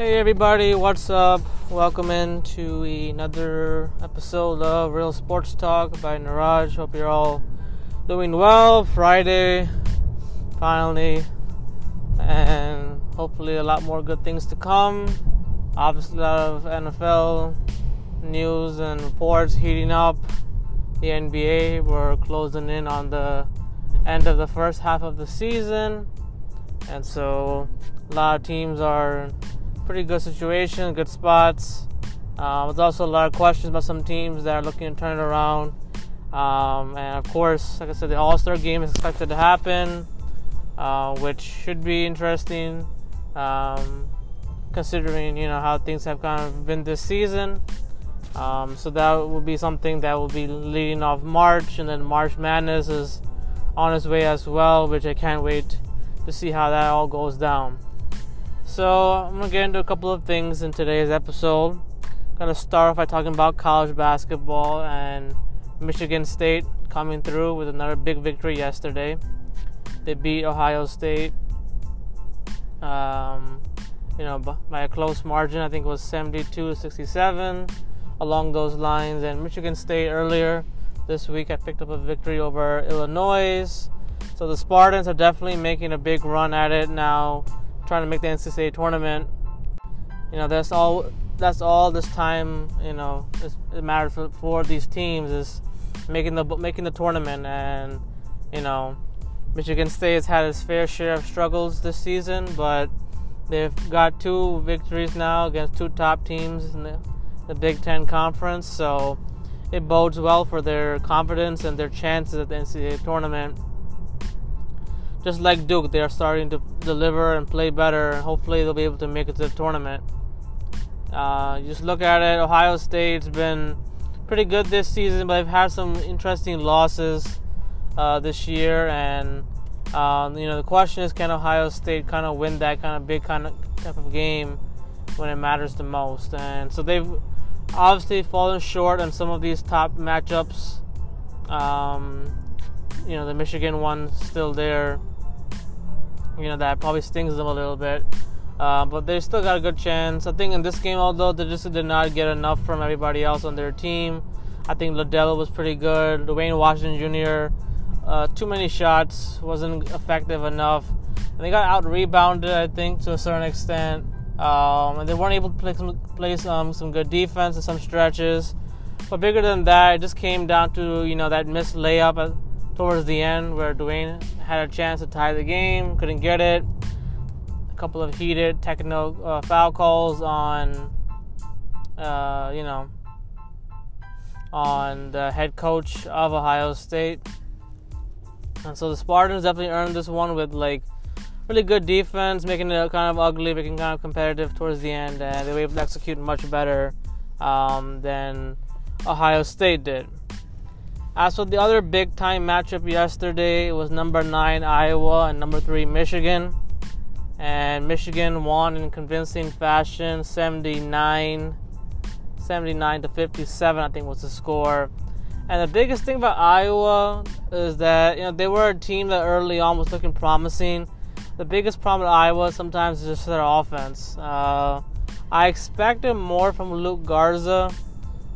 Hey everybody, what's up? Welcome in to another episode of Real Sports Talk by Niraj. Hope you're all doing well. Friday, finally, and hopefully a lot more good things to come. Obviously, a lot of NFL news and reports heating up. The NBA, we're closing in on the end of the first half of the season, and so a lot of teams are pretty good situation, good spots. Uh, there's also a lot of questions about some teams that are looking to turn it around. Um, and of course, like I said, the All Star game is expected to happen, uh, which should be interesting, um, considering you know how things have kind of been this season. Um, so that will be something that will be leading off March, and then March Madness is on its way as well, which I can't wait to see how that all goes down. So I'm gonna get into a couple of things in today's episode. I'm gonna start off by talking about college basketball and Michigan State coming through with another big victory yesterday. They beat Ohio State, um, you know, by a close margin. I think it was 72 67, along those lines. And Michigan State earlier this week, I picked up a victory over Illinois. So the Spartans are definitely making a big run at it now trying to make the NCAA tournament. You know, that's all. That's all this time. You know, it matters for, for these teams is making the making the tournament, and you know, Michigan State has had its fair share of struggles this season, but they've got two victories now against two top teams in the, the Big Ten Conference. So it bodes well for their confidence and their chances at the NCAA tournament just like Duke, they are starting to deliver and play better, and hopefully they'll be able to make it to the tournament. Uh, just look at it. Ohio State's been pretty good this season, but they've had some interesting losses uh, this year, and um, you know the question is, can Ohio State kind of win that kind of big kind of type of game when it matters the most? And so they've obviously fallen short on some of these top matchups. Um, you know the Michigan one still there you know that probably stings them a little bit. Uh, but they still got a good chance. I think in this game, although they just did not get enough from everybody else on their team, I think Liddell was pretty good. Duane Washington Jr. Uh, too many shots wasn't effective enough, and they got out rebounded. I think to a certain extent, um, and they weren't able to play some play some some good defense in some stretches. But bigger than that, it just came down to you know that missed layup towards the end where Duane had a chance to tie the game, couldn't get it. A couple of heated techno uh, foul calls on, uh, you know, on the head coach of Ohio State. And so the Spartans definitely earned this one with like really good defense, making it kind of ugly, making kind of competitive towards the end, and they were able to execute much better um, than Ohio State did. As for the other big time matchup yesterday, it was number 9 Iowa and number 3 Michigan. And Michigan won in convincing fashion 79 79 to 57 I think was the score. And the biggest thing about Iowa is that you know they were a team that early on was looking promising. The biggest problem with Iowa sometimes is just their offense. Uh, I expected more from Luka Garza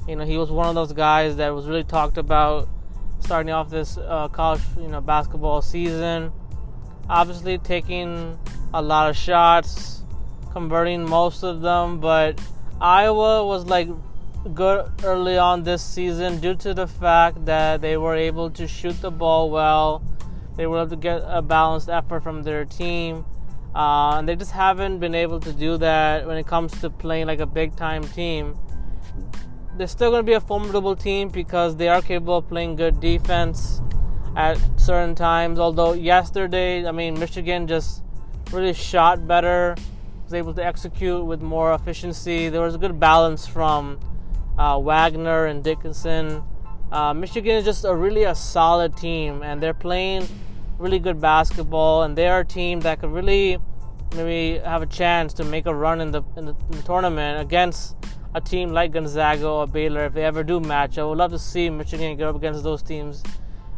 you know, he was one of those guys that was really talked about starting off this uh, college, you know, basketball season. Obviously, taking a lot of shots, converting most of them, but Iowa was like good early on this season due to the fact that they were able to shoot the ball well. They were able to get a balanced effort from their team. Uh, and they just haven't been able to do that when it comes to playing like a big time team they're still going to be a formidable team because they are capable of playing good defense at certain times. Although yesterday, I mean, Michigan just really shot better, was able to execute with more efficiency. There was a good balance from uh, Wagner and Dickinson. Uh, Michigan is just a really a solid team, and they're playing really good basketball, and they're a team that could really maybe have a chance to make a run in the in the, in the tournament against a team like Gonzaga or Baylor, if they ever do match, I would love to see Michigan go up against those teams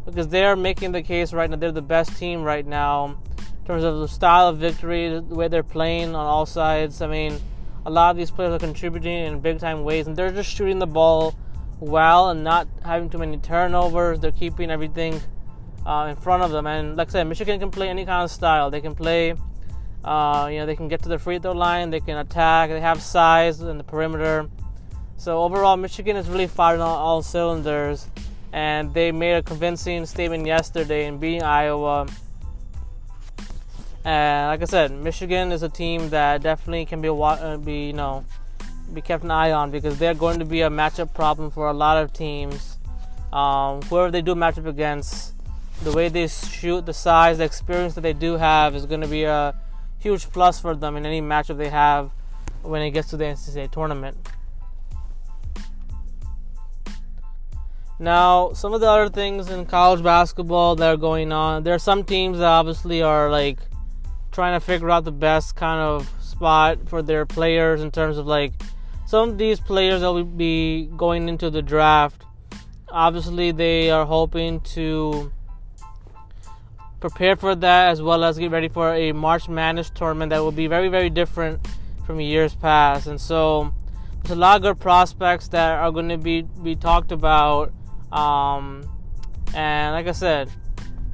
because they're making the case right now. They're the best team right now in terms of the style of victory, the way they're playing on all sides. I mean, a lot of these players are contributing in big time ways, and they're just shooting the ball well and not having too many turnovers. They're keeping everything uh, in front of them. And like I said, Michigan can play any kind of style. They can play, uh, you know, they can get to the free throw line, they can attack, they have size in the perimeter. So overall, Michigan is really firing on all cylinders, and they made a convincing statement yesterday in beating Iowa. And like I said, Michigan is a team that definitely can be, uh, be you know, be kept an eye on because they're going to be a matchup problem for a lot of teams. Um, whoever they do match up against, the way they shoot, the size, the experience that they do have is going to be a huge plus for them in any matchup they have when it gets to the NCAA tournament. Now, some of the other things in college basketball that are going on, there are some teams that obviously are like trying to figure out the best kind of spot for their players in terms of like some of these players that will be going into the draft. Obviously, they are hoping to prepare for that as well as get ready for a March Madness tournament that will be very, very different from years past. And so there's a lot of good prospects that are going to be, be talked about. Um, and like I said,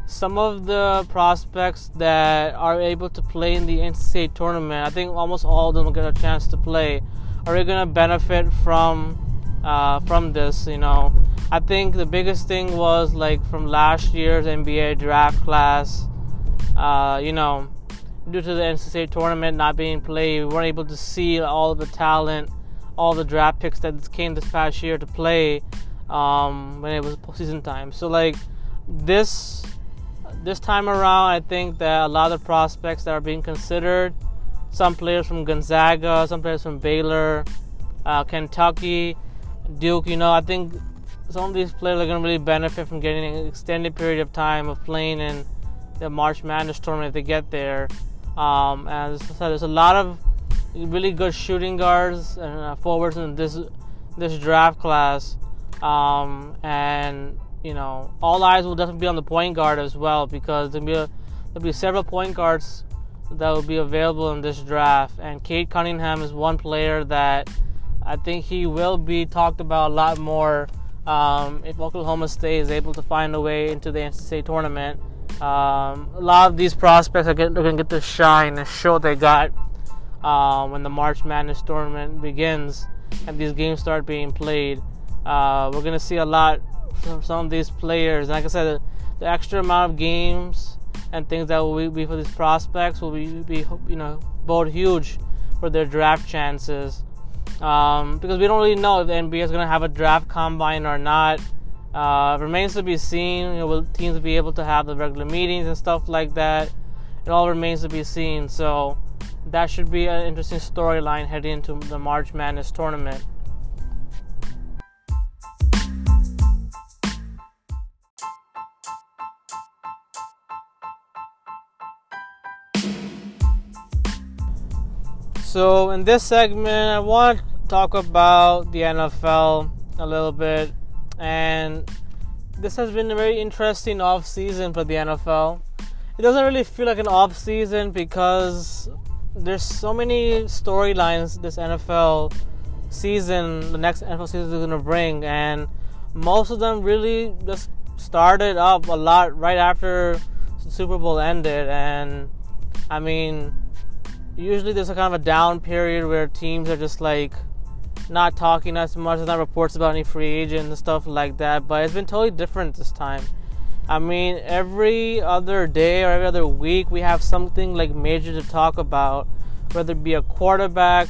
some of the prospects that are able to play in the NCAA tournament, I think almost all of them will get a chance to play. Are we going to benefit from uh, from this? You know, I think the biggest thing was like from last year's NBA draft class. Uh, you know, due to the NCAA tournament not being played, we weren't able to see all the talent, all the draft picks that came this past year to play um, when it was postseason time. So like this this time around, I think that a lot of prospects that are being considered, some players from Gonzaga, some players from Baylor, uh, Kentucky, Duke, you know, I think some of these players are going to really benefit from getting an extended period of time of playing in the March Madness tournament if they get there. Um, as I said, there's a lot of really good shooting guards and uh, forwards in this this draft class, um, and you know all eyes will definitely be on the point guard as well because there'll be a, there'll be several point guards that will be available in this draft, and Cade Cunningham is one player that I think he will be talked about a lot more um, if Oklahoma State is able to find a way into the NCAA tournament. Um, a lot of these prospects are, going to get to shine and show they got uh, when the March Madness tournament begins and these games start being played. Uh, we're going to see a lot from some of these players. Like I said, the, the, extra amount of games and things that will be for these prospects will be, be you know, bode huge for their draft chances um, because we don't really know if the NBA is going to have a draft combine or not. Uh, remains to be seen. You know, will teams be able to have the regular meetings and stuff like that? It all remains to be seen. So that should be an interesting storyline heading into the March Madness tournament. So in this segment, I want to talk about the NFL a little bit. And this has been a very interesting off season for the NFL. It doesn't really feel like an off season because there's so many storylines this NFL season, the next NFL season is going to bring, and most of them really just started up a lot right after Super Bowl ended. And I mean, usually there's a kind of a down period where teams are just like not talking as much. There's not reports about any free agents and stuff like that. But it's been totally different this time. I mean, every other day or every other week, we have something like major to talk about, whether it be a quarterback,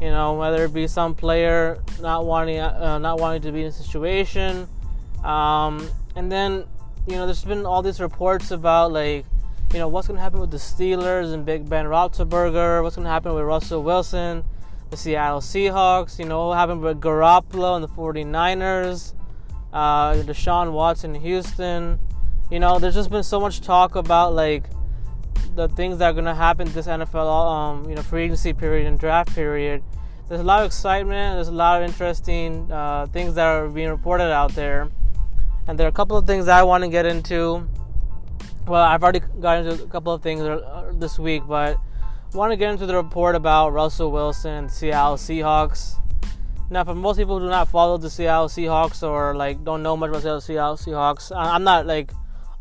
you know, whether it be some player not wanting uh, not wanting to be in a situation, um, and then you know, there's been all these reports about like, you know, what's going to happen with the Steelers and Big Ben Roethlisberger, what's going to happen with Russell Wilson the Seattle Seahawks, you know, what happened with Garoppolo and the 49ers, uh, Deshaun Watson in Houston. You know, there's just been so much talk about like the things that are going to happen this NFL, um, you know, free agency period and draft period. There's a lot of excitement. There's a lot of interesting uh, things that are being reported out there, and there are a couple of things I want to get into. Well, I've already got into a couple of things uh, this week, but want to get into the report about Russell Wilson and Seattle Seahawks. Now, for most people who do not follow the Seattle Seahawks or like don't know much about the Seattle Seahawks, I'm not like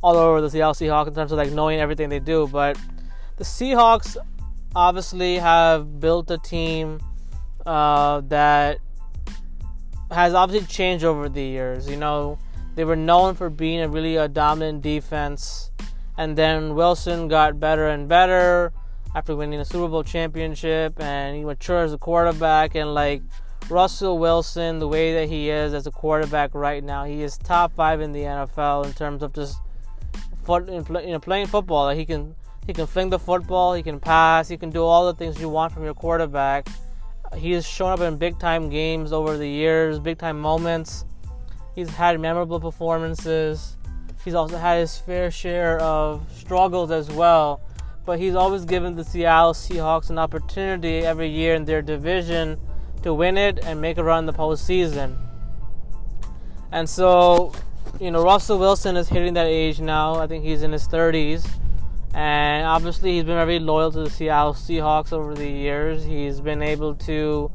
all over the Seattle Seahawks in terms of like knowing everything they do, but the Seahawks obviously have built a team uh, that has obviously changed over the years. You know, they were known for being a really a dominant defense, and then Wilson got better and better after winning a Super Bowl championship, and he matured as a quarterback. And like Russell Wilson, the way that he is as a quarterback right now, he is top five in the NFL in terms of just foot, you know, playing football. Like he can he can fling the football, he can pass, he can do all the things you want from your quarterback. He has shown up in big time games over the years, big time moments. He's had memorable performances. He's also had his fair share of struggles as well. But he's always given the Seattle Seahawks an opportunity every year in their division to win it and make a run in the postseason. And so, you know, Russell Wilson is hitting that age now. I think he's in his 30s and obviously he's been very loyal to the Seattle Seahawks over the years. He's been able to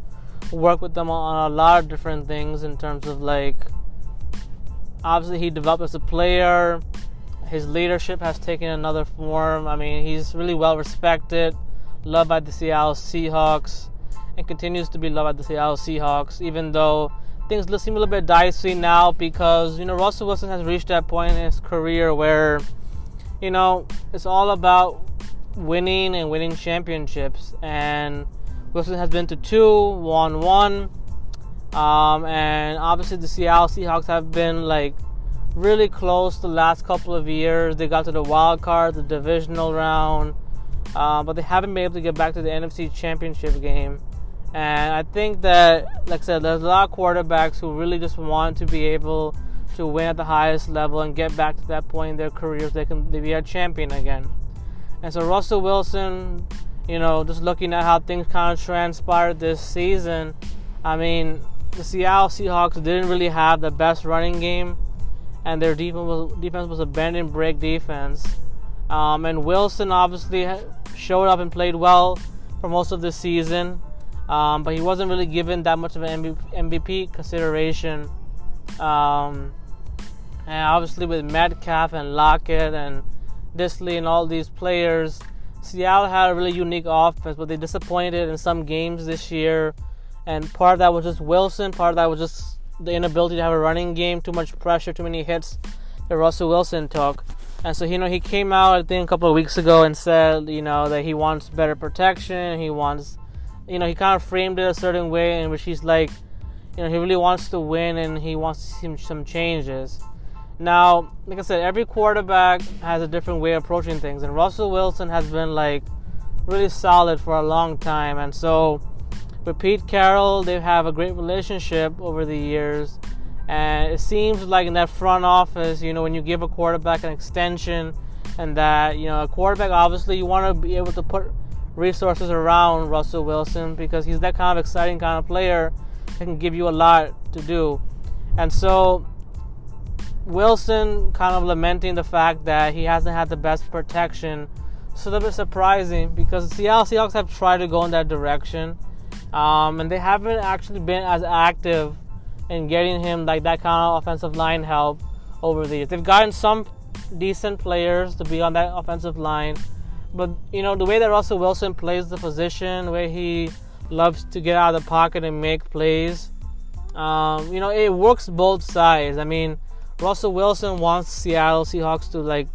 work with them on a lot of different things in terms of like obviously he developed as a player. His leadership has taken another form. I mean, he's really well respected, loved by the Seattle Seahawks, and continues to be loved by the Seattle Seahawks, even though things seem a little bit dicey now because, you know, Russell Wilson has reached that point in his career where you know, it's all about winning and winning championships. And Wilson has been to two, won one. Um, and obviously, the Seattle Seahawks have been like really close the last couple of years. They got to the wild card, the divisional round, uh, but they haven't been able to get back to the NFC Championship game. And I think that, like I said, there's a lot of quarterbacks who really just want to be able to win at the highest level and get back to that point in their careers they can be a champion again. And so Russell Wilson, you know, just looking at how things kind of transpired this season, I mean, the Seattle Seahawks didn't really have the best running game, and their defense was, defense was a bend and break defense. Um, and Wilson obviously showed up and played well for most of the season, um, but he wasn't really given that much of an MVP consideration. Um, and obviously with Metcalf and Lockett and Dissly and all these players, Seattle had a really unique offense, but they disappointed in some games this year. And part of that was just Wilson, part of that was just the inability to have a running game, too much pressure, too many hits that Russell Wilson took. And so, you know, he came out, I think, a couple of weeks ago and said, you know, that he wants better protection. He wants, you know, he kind of framed it a certain way in which he's like, you know, he really wants to win and he wants to see some changes. Now, like I said, every quarterback has a different way of approaching things, and Russell Wilson has been like really solid for a long time. And so, with Pete Carroll, they have a great relationship over the years. And it seems like in that front office, you know, when you give a quarterback an extension, and that you know, a quarterback obviously you want to be able to put resources around Russell Wilson because he's that kind of exciting kind of player that can give you a lot to do. And so Wilson kind of lamenting the fact that he hasn't had the best protection. It's a little bit surprising because the Seattle Seahawks have tried to go in that direction, um, and they haven't actually been as active in getting him like that kind of offensive line help over the years. They've gotten some decent players to be on that offensive line, but you know the way that Russell Wilson plays the position, where he loves to get out of the pocket and make plays, um, you know it works both sides. I mean Russell Wilson wants Seattle Seahawks to like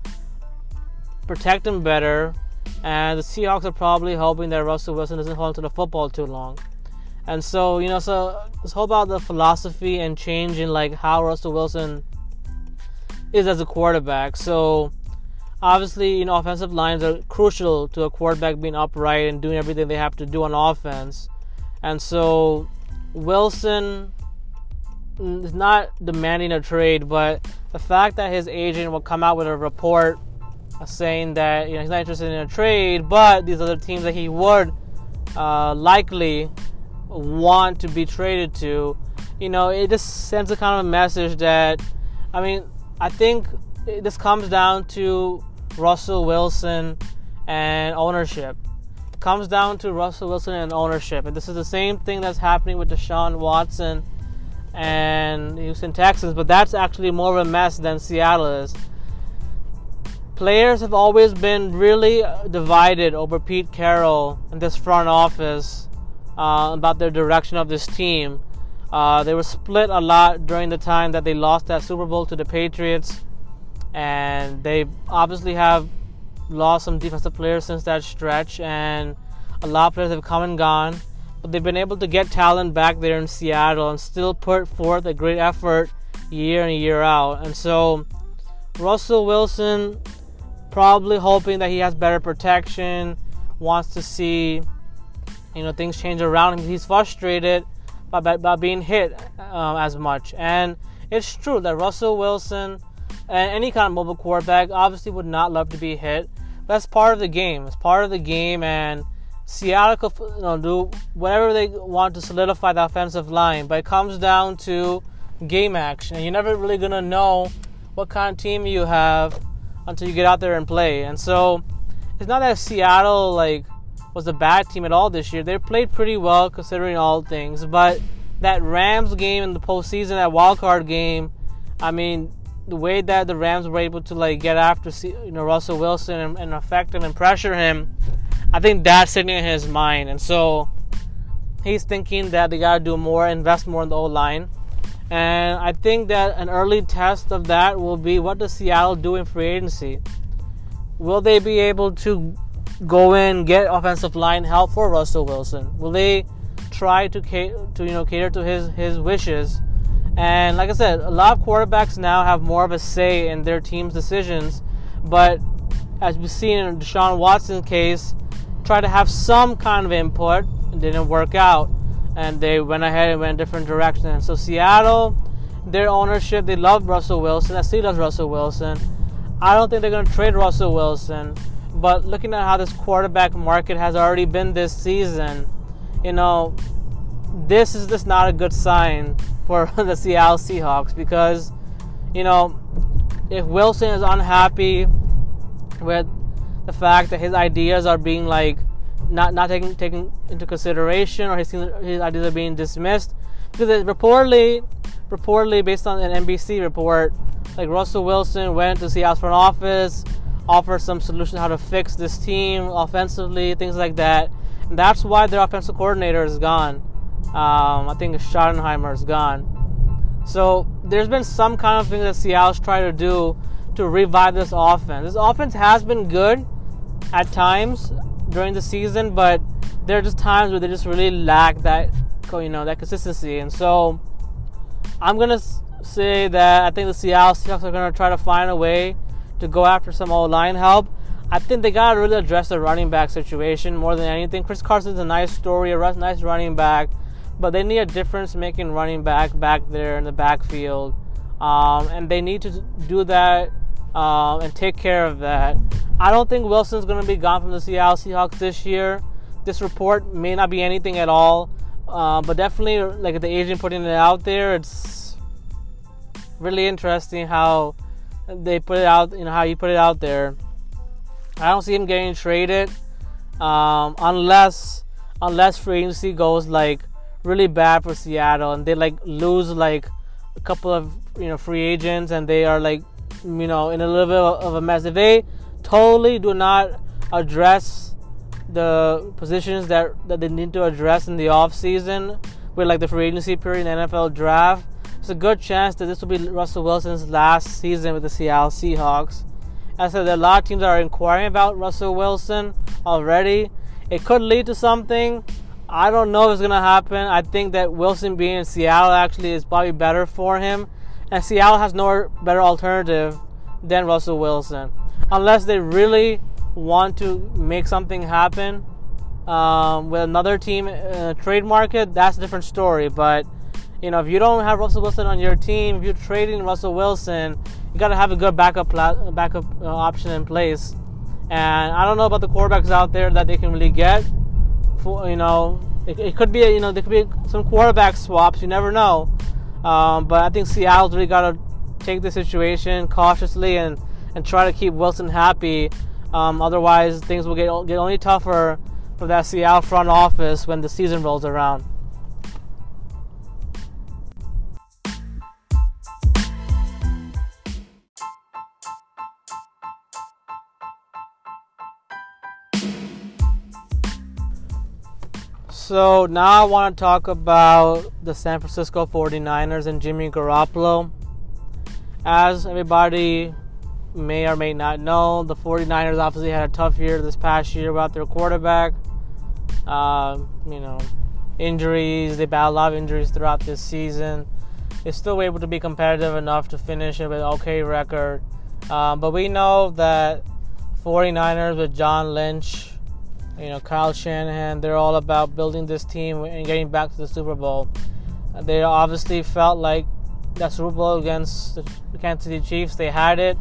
protect him better, and the Seahawks are probably hoping that Russell Wilson doesn't hold to the football too long. And so, you know, so it's all about the philosophy and change in like how Russell Wilson is as a quarterback. So obviously, you know, offensive lines are crucial to a quarterback being upright and doing everything they have to do on offense. And so Wilson is not demanding a trade, but the fact that his agent will come out with a report saying that you know he's not interested in a trade, but these other teams that he would uh, likely want to be traded to, you know, it just sends a kind of a message that, I mean, I think this comes down to Russell Wilson and ownership. it comes down to Russell Wilson and ownership. And this is the same thing that's happening with Deshaun Watson and Houston Texans, but that's actually more of a mess than Seattle is. Players have always been really divided over Pete Carroll and this front office uh, about their direction of this team. Uh, they were split a lot during the time that they lost that Super Bowl to the Patriots, and they obviously have lost some defensive players since that stretch, and a lot of players have come and gone. But they've been able to get talent back there in Seattle and still put forth a great effort year in year out. And so, Russell Wilson probably hoping that he has better protection, wants to see you know things change around him. He's frustrated by, by, by being hit um, as much, and it's true that Russell Wilson and any kind of mobile quarterback obviously would not love to be hit. That's part of the game. It's part of the game, and Seattle could you know, do whatever they want to solidify the offensive line, but it comes down to game action. And you're never really gonna know what kind of team you have until you get out there and play. And so it's not that Seattle like was a bad team at all this year. They played pretty well considering all things, but that Rams game in the postseason, that wild card game, I mean, the way that the Rams were able to like get after you know Russell Wilson and, and affect him and pressure him, I think that's sitting in his mind, and so he's thinking that they gotta do more, invest more in the O line. And I think that an early test of that will be what does Seattle do in free agency? Will they be able to go in get offensive line help for Russell Wilson? Will they try to cater, to you know cater to his his wishes? And like I said, a lot of quarterbacks now have more of a say in their team's decisions. But as we've seen in Deshaun Watson's case, try to have some kind of input. Didn't work out and they went ahead and went different directions. So Seattle, their ownership, they love Russell Wilson. I still loves Russell Wilson. I don't think they're going to trade Russell Wilson. But looking at how this quarterback market has already been this season, you know, this is just not a good sign for the Seattle Seahawks because, you know, if Wilson is unhappy with the fact that his ideas are being like not not taken taken into consideration or his his ideas are being dismissed. Because it reportedly reportedly based on an NBC report like Russell Wilson went to see Seattle's front office offered some solutions how to fix this team offensively things like that. And that's why their offensive coordinator is gone. Um, I think Schottenheimer is gone. So there's been some kind of thing that Seattle's trying to do to revive this offense. This offense has been good at times during the season, but there are just times where they just really lack that you know that consistency. And so I'm gonna say that I think the Seattle Seahawks are gonna try to find a way to go after some old line help. I think they gotta really address the running back situation more than anything. Chris Carson's a nice story, a nice running back, but they need a difference making running back back there in the backfield, um, and they need to do that um, and take care of that. I don't think Wilson's going to be gone from the Seattle Seahawks this year. This report may not be anything at all, uh, but definitely, like the agent putting it out there, it's really interesting how they put it out. You know how you put it out there. I don't see him getting traded um, unless unless free agency goes like really bad for Seattle and they like lose like a couple of you know free agents and they are like you know in a little bit of a mess. If they totally do not address the positions that, that they need to address in the off season with like the free agency period the NFL draft. It's a good chance that this will be Russell Wilson's last season with the Seattle Seahawks. As I said, a lot of teams are inquiring about Russell Wilson already. It could lead to something. I don't know if it's gonna happen. I think that Wilson being in Seattle actually is probably better for him, and Seattle has no better alternative than Russell Wilson unless they really want to make something happen um, with another team a trade market, that's a different story. But you know, if you don't have Russell Wilson on your team, if you're trading Russell Wilson, you got to have a good backup pla- backup uh, option in place. And I don't know about the quarterbacks out there that they can really get. For you know, it, it could be you know there could be some quarterback swaps. You never know. Um, but I think Seattle's really got to take the situation cautiously and and try to keep Wilson happy. Um, otherwise, things will get get only tougher for that Seattle front office when the season rolls around. So now I want to talk about the San Francisco 49ers and Jimmy Garoppolo. As everybody may or may not know, the 49ers obviously had a tough year this past year without their quarterback. Uh, you know, injuries, they battled a lot of injuries throughout this season. They're still able to be competitive enough to finish it with an okay record. Uh, but we know that 49ers with John Lynch you know, Kyle Shanahan, they're all about building this team and getting back to the Super Bowl. Uh, they obviously felt like that Super Bowl against the Kansas City Chiefs, they had it,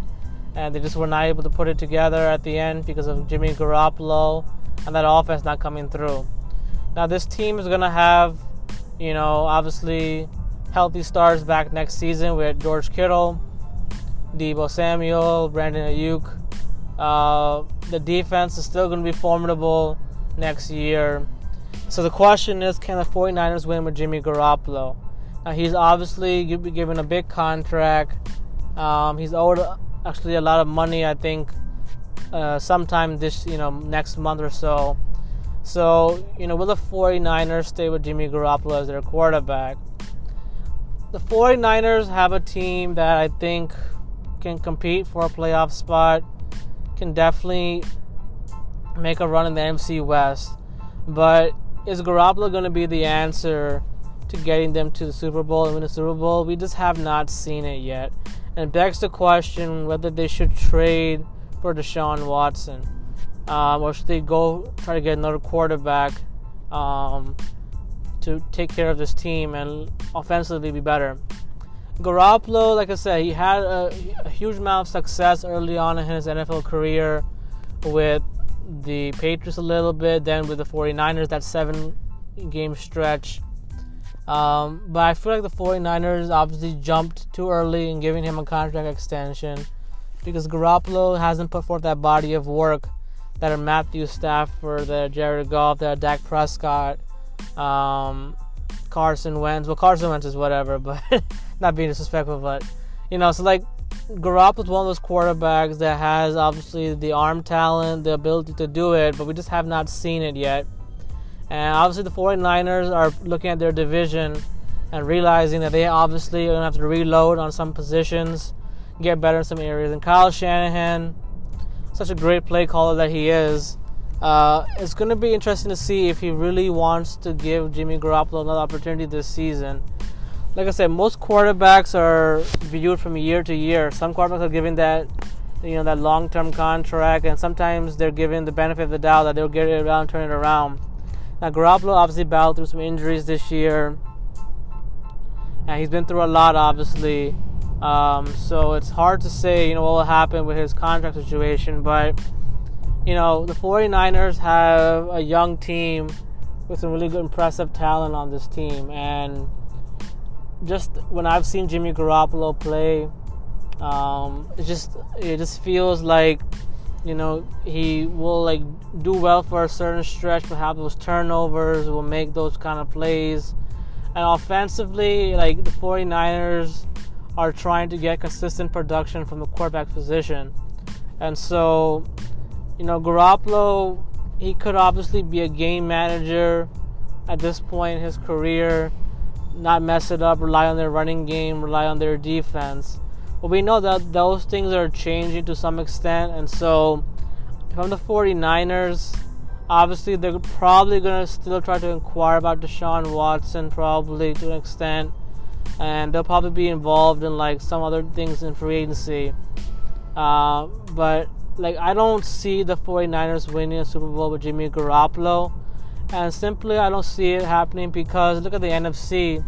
and they just were not able to put it together at the end because of Jimmy Garoppolo and that offense not coming through. Now, this team is to have, you know, obviously healthy stars back next season with George Kittle, Deebo Samuel, Brandon Aiyuk, uh, the defense is still going to be formidable next year. So the question is can the 49ers win with Jimmy Garoppolo? Now, he's obviously given a big contract. Um, he's owed actually a lot of money, I think, uh, sometime this, you know, next month or so. So, you know, will the 49ers stay with Jimmy Garoppolo as their quarterback? The 49ers have a team that I think can compete for a playoff spot can definitely make a run in the NFC West. But is Garoppolo going to be the answer to getting them to the Super Bowl and win the Super Bowl? We just have not seen it yet. And it begs the question whether they should trade for Deshaun Watson. Um, or should they go try to get another quarterback um, to take care of this team and offensively be better? Garoppolo, like I said, he had a, a, huge amount of success early on in his NFL career with the Patriots a little bit, then with the 49ers, that seven game stretch. Um, but I feel like the 49ers obviously jumped too early in giving him a contract extension because Garoppolo hasn't put forth that body of work that are Matthew Stafford, that Jared Goff, that Dak Prescott, um, Carson Wentz. Well, Carson Wentz is whatever, but not being disrespectful, but you know, so like Garoppolo's one of those quarterbacks that has obviously the arm talent, the ability to do it, but we just have not seen it yet. And obviously, the 49ers are looking at their division and realizing that they obviously are going to have to reload on some positions, get better in some areas. And Kyle Shanahan, such a great play caller that he is, uh, it's going to be interesting to see if he really wants to give Jimmy Garoppolo another opportunity this season like I said, most quarterbacks are viewed from year to year. Some quarterbacks are given that, you know, that long-term contract, and sometimes they're given the benefit of the doubt that they'll get it around, turn it around. Now, Garoppolo obviously battled through some injuries this year, and he's been through a lot, obviously. Um, so it's hard to say, you know, what will happen with his contract situation. But you know, the 49ers have a young team with some really good, impressive talent on this team, and just when I've seen Jimmy Garoppolo play, um, it just it just feels like you know he will like do well for a certain stretch, but have those turnovers, will make those kind of plays, and offensively, like the 49ers are trying to get consistent production from the quarterback position, and so you know Garoppolo he could obviously be a game manager at this point in his career not mess it up, rely on their running game, rely on their defense. But we know that those things are changing to some extent, and so if I'm the 49ers, obviously they're probably going to still try to inquire about Deshaun Watson, probably to an extent, and they'll probably be involved in like some other things in free agency. Uh, but like I don't see the 49ers winning a Super Bowl with Jimmy Garoppolo. And simply, I don't see it happening because look at the NFC.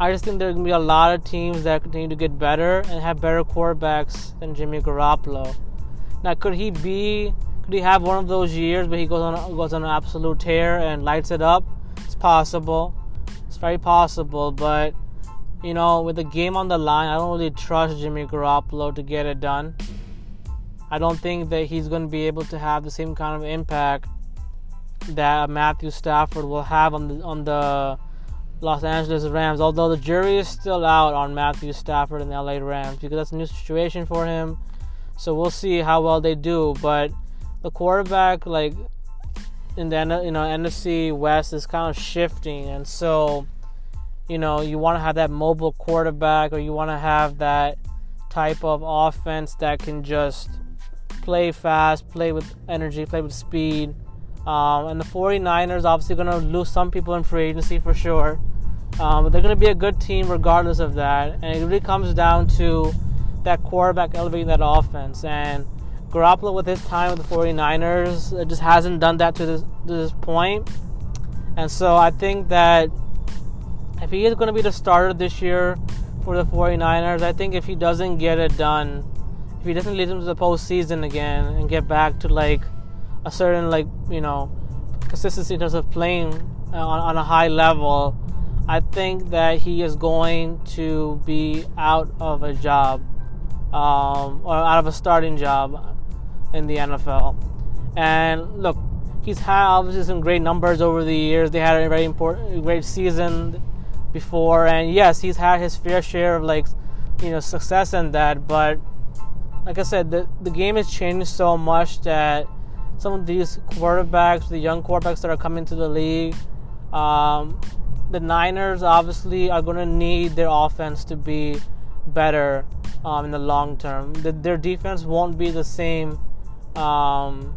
I just think there are going to be a lot of teams that continue to get better and have better quarterbacks than Jimmy Garoppolo. Now, could he be? Could he have one of those years where he goes on goes on an absolute tear and lights it up? It's possible. It's very possible, but you know, with the game on the line, I don't really trust Jimmy Garoppolo to get it done. I don't think that he's going to be able to have the same kind of impact that Matthew Stafford will have on the on the Los Angeles Rams. Although the jury is still out on Matthew Stafford and the LA Rams because that's a new situation for him. So we'll see how well they do. But the quarterback, like in the you know NFC West, is kind of shifting, and so you know you want to have that mobile quarterback, or you want to have that type of offense that can just play fast, play with energy, play with speed. Um, and the 49ers obviously going to lose some people in free agency for sure. Um, but they're going to be a good team regardless of that. And it really comes down to that quarterback elevating that offense. And Garoppolo, with his time with the 49ers, just hasn't done that to this, to this point. And so I think that if he is going to be the starter this year for the 49ers, I think if he doesn't get it done, if he doesn't lead them to the postseason again and get back to like a certain like you know consistency in terms of playing on, on a high level, I think that he is going to be out of a job um, or out of a starting job in the NFL. And look, he's had obviously some great numbers over the years. They had a very important, great season before, and yes, he's had his fair share of like, you know, success in that. But like I said, the the game has changed so much that some of these quarterbacks, the young quarterbacks that are coming to the league, um, the Niners obviously are going to need their offense to be better um, in the long term. The, their defense won't be the same, um,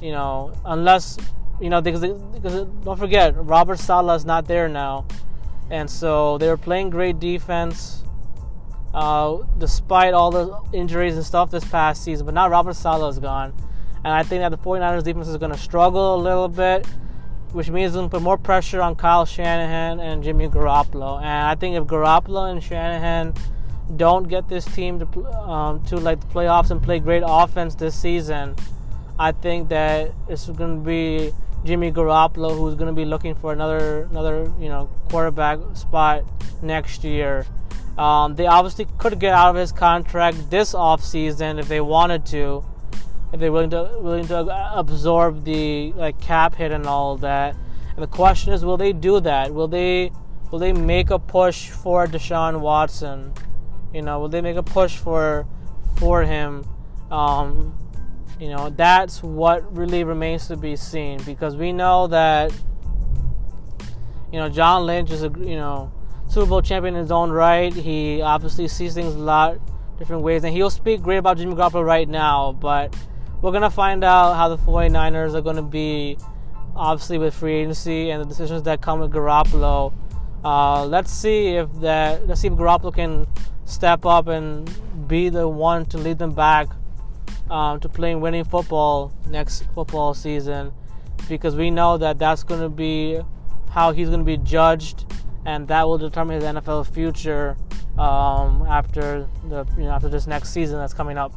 you know, unless you know because, because don't forget Robert Saleh is not there now, and so they were playing great defense. Uh, despite all the injuries and stuff this past season, but now Robert Saleh is gone. And I think that the 49ers defense is going to struggle a little bit, which means it's going to put more pressure on Kyle Shanahan and Jimmy Garoppolo. And I think if Garoppolo and Shanahan don't get this team to um, to like the playoffs and play great offense this season, I think that it's going to be Jimmy Garoppolo who's going to be looking for another another you know quarterback spot next year. Um, they obviously could get out of his contract this offseason if they wanted to, if they're willing to willing to absorb the like cap hit and all that. And the question is, will they do that? Will they will they make a push for Deshaun Watson? You know, will they make a push for for him? Um, you know, that's what really remains to be seen because we know that you know John Lynch is a you know Super Bowl champion in his own right. He obviously sees things a lot different ways, and he'll speak great about Jimmy Garoppolo right now. But we're gonna find out how the 49ers are gonna be, obviously with free agency and the decisions that come with Garoppolo. Uh, let's see if that let's see if Garoppolo can step up and be the one to lead them back um, to playing winning football next football season, because we know that that's going to be how he's going to be judged and that will determine his NFL future um, after the you know after this next season that's coming up.